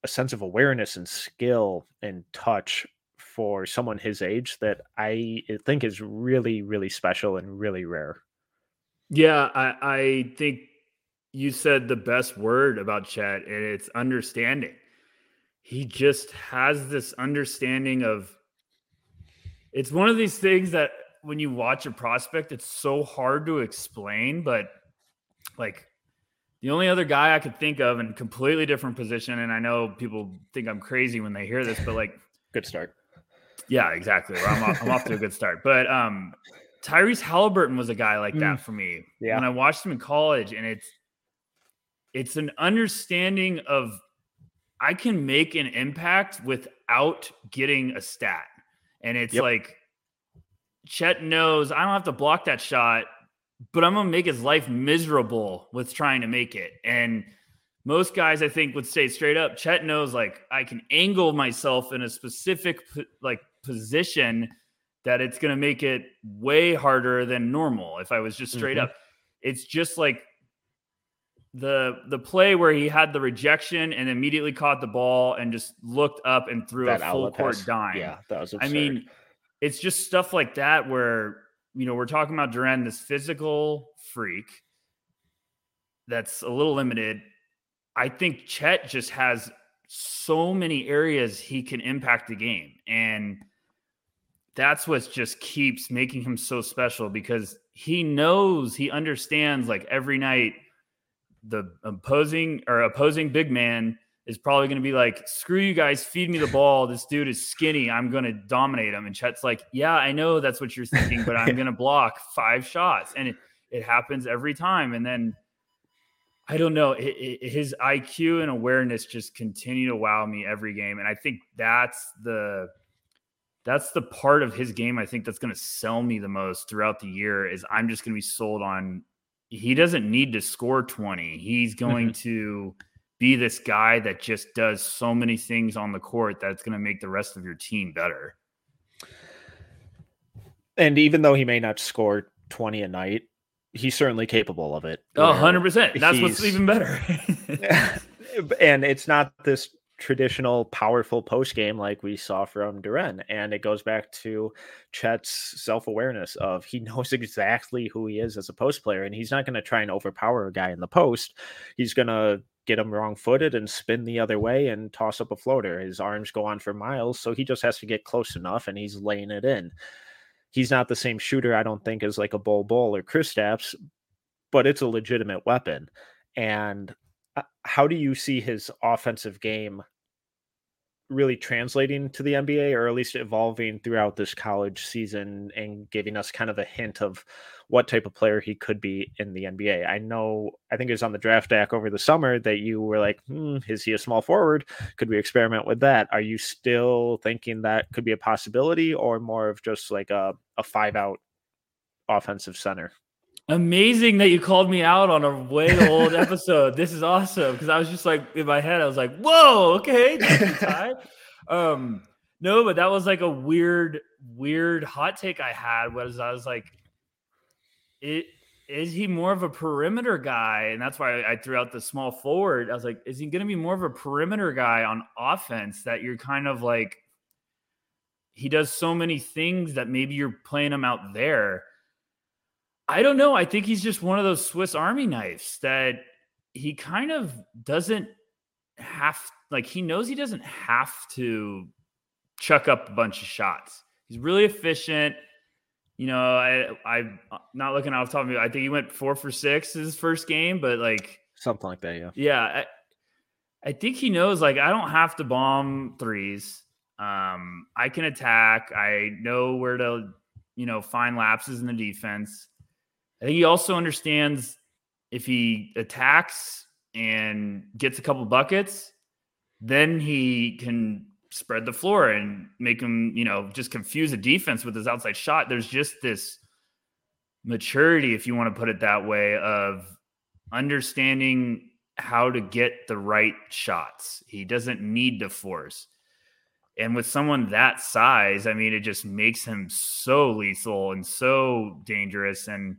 a sense of awareness and skill and touch for someone his age that I think is really, really special and really rare. Yeah, I, I think you said the best word about Chet, and it's understanding. He just has this understanding of it's one of these things that when you watch a prospect, it's so hard to explain, but like the only other guy I could think of in completely different position, and I know people think I'm crazy when they hear this, but like good start. Yeah, exactly. I'm off, I'm off to a good start. But um, Tyrese Halliburton was a guy like that mm. for me. Yeah. When I watched him in college, and it's it's an understanding of I can make an impact without getting a stat. And it's yep. like Chet knows I don't have to block that shot, but I'm gonna make his life miserable with trying to make it. And most guys I think would say straight up, Chet knows like I can angle myself in a specific like position that it's going to make it way harder than normal if I was just straight mm-hmm. up. It's just like the the play where he had the rejection and immediately caught the ball and just looked up and threw that a full court pass. dime. Yeah, that was absurd. I mean, it's just stuff like that where you know we're talking about Duren, this physical freak that's a little limited. I think Chet just has so many areas he can impact the game and that's what just keeps making him so special because he knows he understands like every night the opposing or opposing big man is probably going to be like, screw you guys, feed me the ball. This dude is skinny. I'm going to dominate him. And Chet's like, yeah, I know that's what you're thinking, but I'm going to block five shots. And it, it happens every time. And then I don't know, it, it, his IQ and awareness just continue to wow me every game. And I think that's the that's the part of his game I think that's going to sell me the most throughout the year is I'm just going to be sold on he doesn't need to score 20. He's going mm-hmm. to be this guy that just does so many things on the court that's going to make the rest of your team better. And even though he may not score 20 a night, he's certainly capable of it. Oh, 100%. That's what's even better. and it's not this traditional powerful post game like we saw from Duren. And it goes back to Chet's self awareness of he knows exactly who he is as a post player, and he's not going to try and overpower a guy in the post. He's going to get him wrong footed and spin the other way and toss up a floater. His arms go on for miles, so he just has to get close enough and he's laying it in. He's not the same shooter, I don't think, as like a Bol Bol or Kristaps, but it's a legitimate weapon. And uh, how do you see his offensive game really translating to the NBA or at least evolving throughout this college season and giving us kind of a hint of what type of player he could be in the NBA. I know, I think it was on the draft deck over the summer that you were like, hmm, is he a small forward? Could we experiment with that? Are you still thinking that could be a possibility or more of just like a, a five out offensive center? Amazing that you called me out on a way old episode. this is awesome because I was just like in my head, I was like, "Whoa, okay." um, no, but that was like a weird, weird hot take I had. Was I was like, "It is he more of a perimeter guy?" And that's why I threw out the small forward. I was like, "Is he going to be more of a perimeter guy on offense?" That you're kind of like, he does so many things that maybe you're playing him out there I don't know. I think he's just one of those Swiss Army knives that he kind of doesn't have like he knows he doesn't have to chuck up a bunch of shots. He's really efficient. You know, I I'm not looking off top of me. I think he went four for six his first game, but like something like that, yeah. Yeah. I think he knows like I don't have to bomb threes. Um, I can attack. I know where to, you know, find lapses in the defense. I think he also understands if he attacks and gets a couple buckets, then he can spread the floor and make him, you know, just confuse the defense with his outside shot. There's just this maturity, if you want to put it that way, of understanding how to get the right shots. He doesn't need to force. And with someone that size, I mean, it just makes him so lethal and so dangerous. And,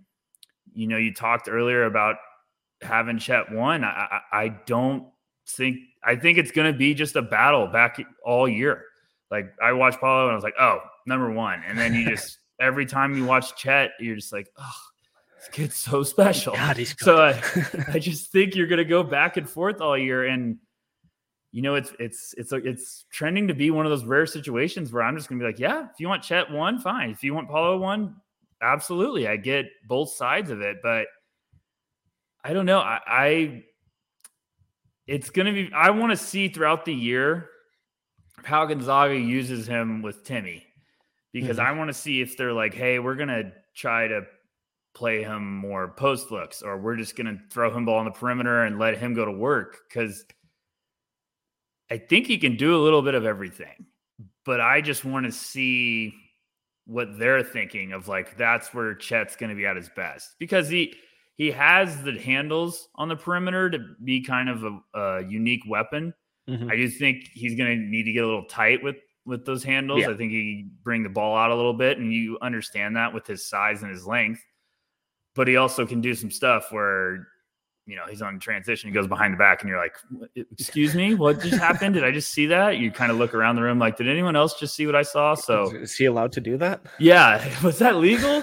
you know, you talked earlier about having Chet one. I, I, don't think, I think it's going to be just a battle back all year. Like I watched Paolo and I was like, oh, number one. And then you just, every time you watch Chet, you're just like, oh, this kid's so special. God, he's good. So I, I just think you're going to go back and forth all year. And, you know, it's it's it's it's trending to be one of those rare situations where I'm just gonna be like, yeah, if you want Chet one, fine. If you want Paolo one, absolutely. I get both sides of it, but I don't know. I, I it's gonna be. I want to see throughout the year how Gonzaga uses him with Timme because mm-hmm. I want to see if they're like, hey, we're gonna try to play him more post looks, or we're just gonna throw him ball on the perimeter and let him go to work because I think he can do a little bit of everything, but I just want to see what they're thinking of like that's where Chet's going to be at his best because he he has the handles on the perimeter to be kind of a, a unique weapon. Mm-hmm. I do think he's going to need to get a little tight with with those handles. Yeah. I think he bring the ball out a little bit, and you understand that with his size and his length. But he also can do some stuff where you know, he's on transition, he goes behind the back, and you're like, Excuse me, what just happened? Did I just see that? You kind of look around the room like, Did anyone else just see what I saw? So is he allowed to do that? Yeah. Was that legal?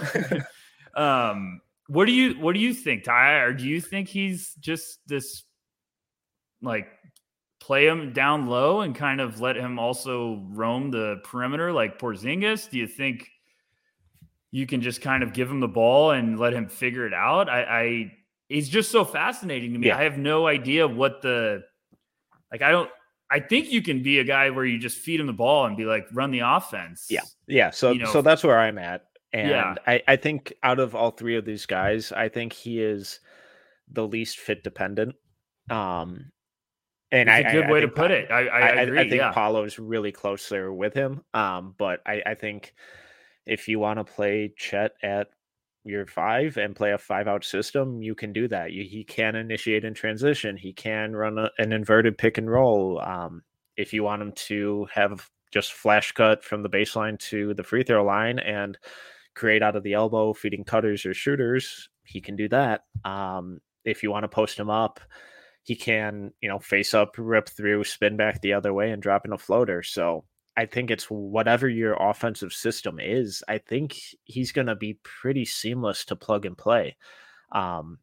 um, what do you what do you think, Ty? Or do you think he's just this like play him down low and kind of let him also roam the perimeter like Porzingis? Do you think you can just kind of give him the ball and let him figure it out? I, I he's just so fascinating to me. Yeah. I have no idea what the like. I don't. I think you can be a guy where you just feed him the ball and be like, run the offense. Yeah, yeah. So, you know, so that's where I'm at, and yeah. I, I think out of all three of these guys, I think he is the least fit dependent. Um, and it's I, a good I, way I to put it. I, I, agree. I, think yeah. Paolo's really close there with him. Um, but I, I think if you want to play Chet at your five and play a five out system, you can do that. You, he can initiate in transition. He can run a, an inverted pick and roll. Um, if you want him to have just flash cut from the baseline to the free throw line and create out of the elbow, feeding cutters or shooters, he can do that. Um, if you want to post him up, he can, you know, face up, rip through, spin back the other way, and drop in a floater. So I think it's whatever your offensive system is. I think he's going to be pretty seamless to plug and play, um,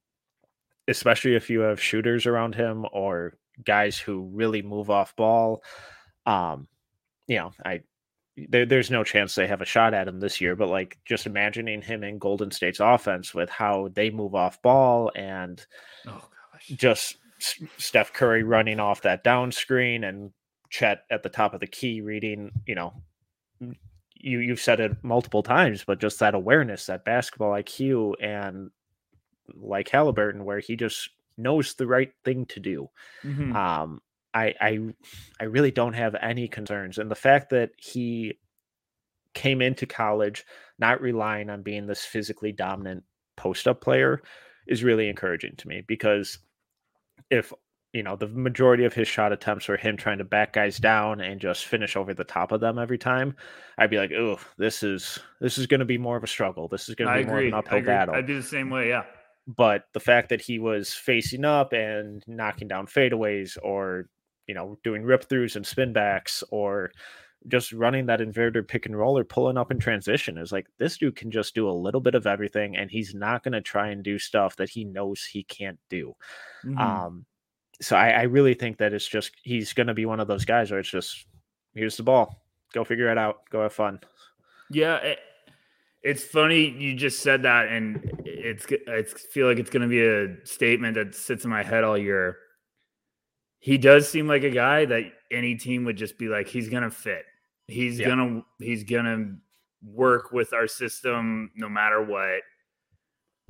especially if you have shooters around him or guys who really move off ball. Um, you know, I there, there's no chance they have a shot at him this year, but like just imagining him in Golden State's offense with how they move off ball and oh, just Steph Curry running off that down screen and Chet at the top of the key reading, you know, you you've said it multiple times, but just that awareness, that basketball IQ, and like Halliburton, where he just knows the right thing to do. Mm-hmm. Um, I I I really don't have any concerns, and the fact that he came into college not relying on being this physically dominant post up player is really encouraging to me because if you know, the majority of his shot attempts were him trying to back guys down and just finish over the top of them every time. I'd be like, oh, this is this is going to be more of a struggle. This is going to be more of an uphill battle. I'd be the same way, yeah. But the fact that he was facing up and knocking down fadeaways, or you know, doing rip throughs and spin backs, or just running that inverted pick and roll or pulling up in transition is like this dude can just do a little bit of everything, and he's not going to try and do stuff that he knows he can't do. Mm-hmm. Um, so I, I really think that it's just he's going to be one of those guys where it's just here's the ball, go figure it out, go have fun. Yeah, it, it's funny you just said that, and it's I feel like it's going to be a statement that sits in my head all year. he does seem like a guy that any team would just be like, he's gonna fit. He's Yeah. gonna he's gonna work with our system no matter what.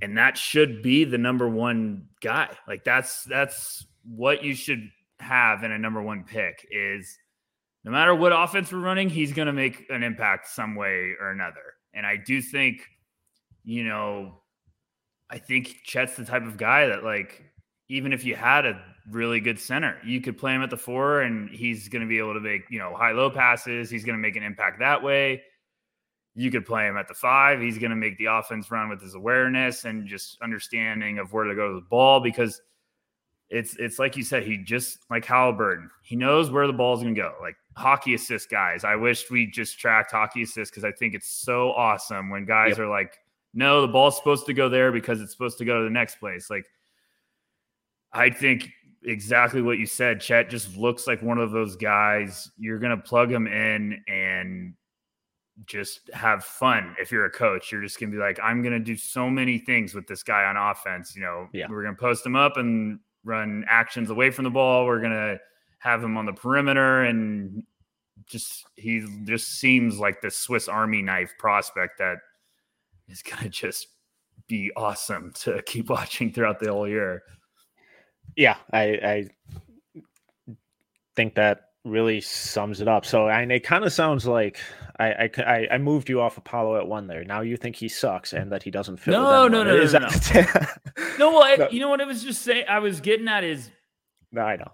And that should be the number one guy. Like that's that's what you should have in a number one pick is no matter what offense we're running, he's gonna make an impact some way or another. And I do think, you know, I think Chet's the type of guy that like even if you had a really good center, you could play him at the four and he's going to be able to make, you know, high low passes. He's going to make an impact that way. You could play him at the five. He's going to make the offense run with his awareness and just understanding of where to go to the ball because it's it's like you said, he just like Halliburton, he knows where the ball's going to go. Like hockey assist guys. I wish we just tracked hockey assist because I think it's so awesome when guys Yep. are like, no, the ball's supposed to go there because it's supposed to go to the next place. Like I think exactly what you said. Chet just looks like one of those guys. You're going to plug him in and just have fun. If you're a coach, you're just going to be like, I'm going to do so many things with this guy on offense. You know, Yeah. we're going to post him up and run actions away from the ball. We're going to have him on the perimeter and just he just seems like the Swiss Army knife prospect that is going to just be awesome to keep watching throughout the whole year. Yeah, I, I think that really sums it up. So, and it kind of sounds like I, I, I moved you off Paolo at one there. Now you think he sucks and that he doesn't fit. No, no, no, Is no, that- No, well, I, No. you know what I was just saying. I was getting at is no, I know.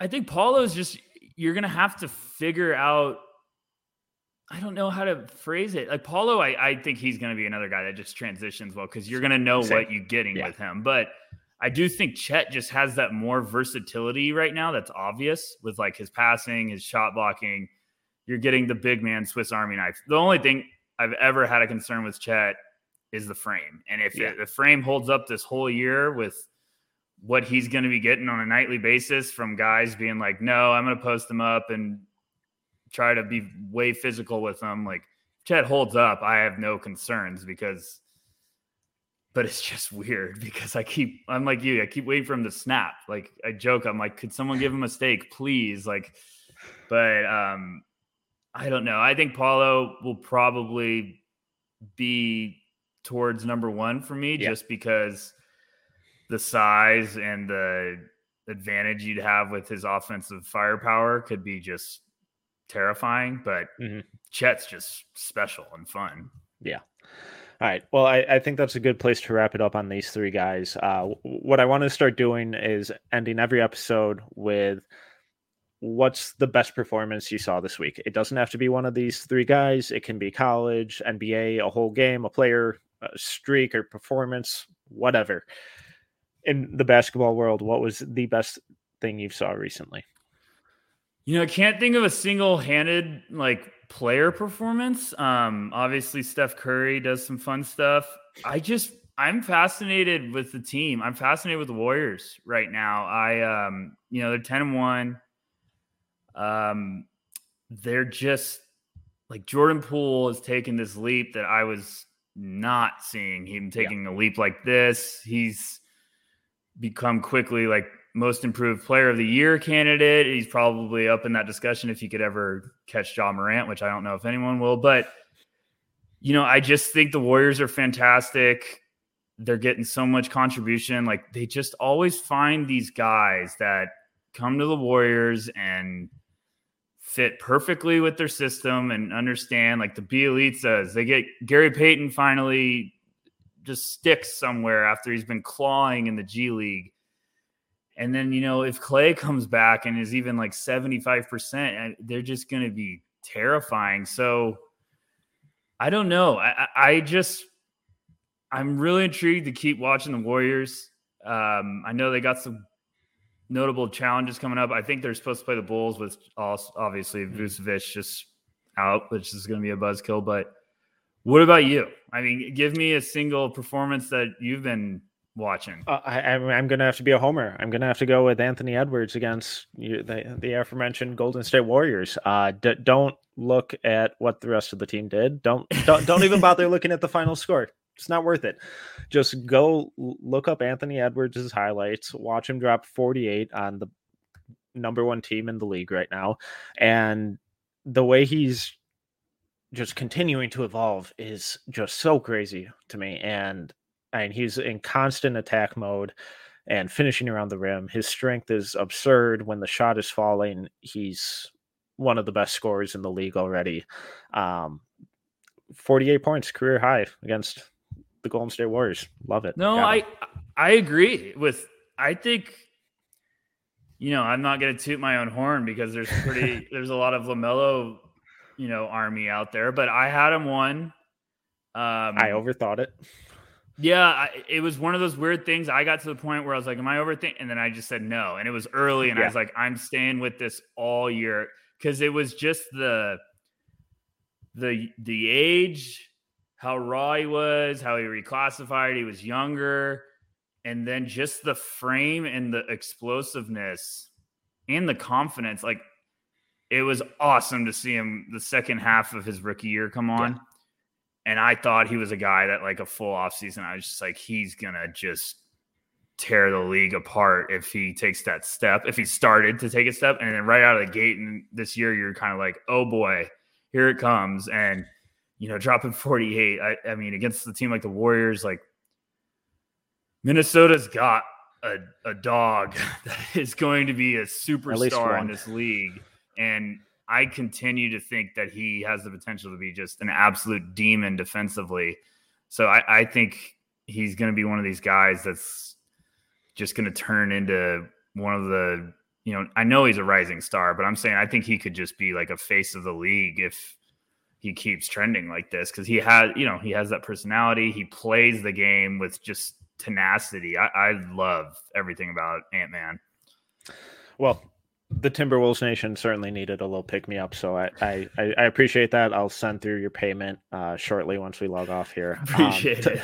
I think Paolo's just you're gonna have to figure out. I don't know how to phrase it. Like Paolo, I, I think he's gonna be another guy that just transitions well because you're gonna know Same. what you're getting Yeah. with him. But I do think Chet just has that more versatility right now that's obvious with like his passing, his shot blocking. You're getting the big man Swiss Army knife. The only thing I've ever had a concern with Chet is the frame. And if Yeah. it, the frame holds up this whole year with what he's going to be getting on a nightly basis from guys being like, no, I'm going to post them up and try to be way physical with them. Like Chet holds up. I have no concerns because, but it's just weird because I keep, I'm like you, I keep waiting for him to snap. Like I joke, I'm like, could someone give him a steak, please? Like, but um, I don't know. I think Paolo will probably be towards number one for me Yeah. just because the size and the advantage you'd have with his offensive firepower could be just terrifying. But Mhm. Chet's just special and fun. All right. Well, I, I think that's a good place to wrap it up on these three guys. Uh, what I want to start doing is ending every episode with what's the best performance you saw this week. It doesn't have to be one of these three guys. It can be college, NBA, a whole game, a player, a streak, or performance, whatever. In the basketball world, what was the best thing you saw recently? You know, I can't think of a single-handed like player performance. Um, obviously Steph Curry does some fun stuff. I just I'm fascinated with the team. I'm fascinated with the Warriors right now. I um, you know, they're 10 and 1. Um, they're just like Jordan Poole has taken this leap that I was not seeing him taking a leap like this. He's become quickly like most improved player of the year candidate. He's probably up in that discussion if he could ever catch Ja Morant, which I don't know if anyone will. But, you know, I just think the Warriors are fantastic. They're getting so much contribution. Like they just always find these guys that come to the Warriors and fit perfectly with their system and understand like the Bjelicas. They get Gary Payton finally just sticks somewhere after he's been clawing in the G League. And then, you know, if Clay comes back and is even like 75%, uh, they're just going to be terrifying. So I don't know. I, I- just, I'm really intrigued to keep watching the Warriors. Um, I know they got some notable challenges coming up. I think they're supposed to play the Bulls with also, obviously Vucevic just out, which is going to be a buzzkill. But what about you? I mean, give me a single performance that you've been watching. Uh, I, I'm, I'm going to have to be a homer. I'm going to have to go with Anthony Edwards against the, the aforementioned Golden State Warriors. Uh, d- don't look at what the rest of the team did. Don't don't don't even bother looking at the final score. It's not worth it. Just go look up Anthony Edwards' highlights. Watch him drop 48 on the number one team in the league right now. And the way he's just continuing to evolve is just so crazy to me. And I mean, he's in constant attack mode and finishing around the rim. His strength is absurd when the shot is falling. He's one of the best scorers in the league already. Um, 48 points, career high against the Golden State Warriors. Love it. No, I I agree with I think you know, I'm not going to toot my own horn because there's pretty there's a lot of LaMelo, you know, army out there, but I had him one. Um, I overthought it. Yeah, I, it was one of those weird things. I got to the point where I was like, "Am I overthinking?" And then I just said no, and it was early, and yeah. I was like, "I'm staying with this all year." because it was just the the the age, how raw he was, how he reclassified. He was younger, and then just the frame and the explosiveness and the confidence. Like it was awesome to see him the second half of his rookie year come on. Yeah. And I thought he was a guy that like a full offseason, I was just like, he's gonna just tear the league apart if he takes that step, if he started to take a step. And then right out of the gate and this year, you're kind of like, oh boy, here it comes. And, you know, dropping 48. I, I mean, against the team like the Warriors, like Minnesota's got a, a dog that is going to be a superstar in this league. And I continue to think that he has the potential to be just an absolute demon defensively. So I, I think he's going to be one of these guys that's just going to turn into one of the you know I know he's a rising star, but I'm saying I think he could just be like a face of the league if he keeps trending like this because he has you know he has that personality. He plays the game with just tenacity. I, I love everything about Ant Man. Well, the Timberwolves Nation certainly needed a little pick me up, so I, I I appreciate that. I'll send through your payment uh, shortly once we log off here. Appreciate um, it.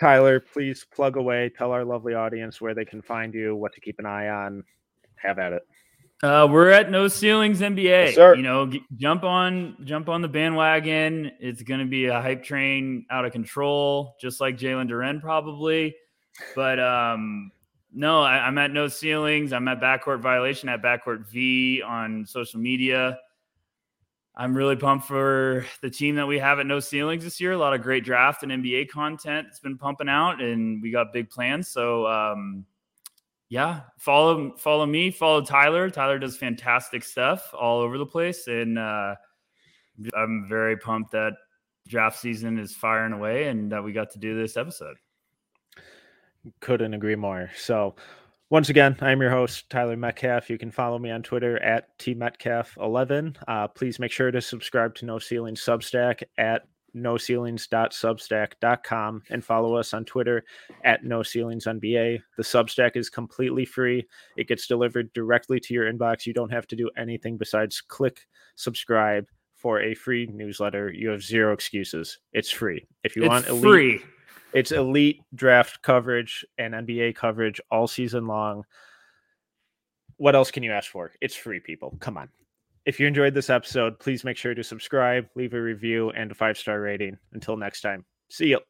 Tyler, please plug away. Tell our lovely audience where they can find you, what to keep an eye on. Have at it. Uh, we're at No Ceilings NBA. Yes, you know, g- jump on, jump on the bandwagon. It's going to be a hype train out of control, just like Jalen Duren probably. But um, no, I, am at No Ceilings. I'm at Backcourt Violation at Backcourt V on social media. I'm really pumped for the team that we have at No Ceilings this year. A lot of great draft and NBA content that's been pumping out, and we got big plans. So, um, yeah, follow follow me, follow Tyler. Tyler does fantastic stuff all over the place, and uh, I'm very pumped that draft season is firing away and that we got to do this episode. Couldn't agree more. So, once again, I'm your host, Tyler Metcalf. You can follow me on Twitter at tmetcalf11. Uh, please make sure to subscribe to No Ceilings Substack at noceilings.substack.com and follow us on Twitter at No Ceilings NBA. The Substack is completely free. It gets delivered directly to your inbox. You don't have to do anything besides click subscribe for a free newsletter. You have zero excuses. It's free. If you it's want elite, free it's elite draft coverage and NBA coverage all season long. What else can you ask for? It's free, people. Come on. If you enjoyed this episode, please make sure to subscribe, leave a review, and a five star rating. Until next time, see you.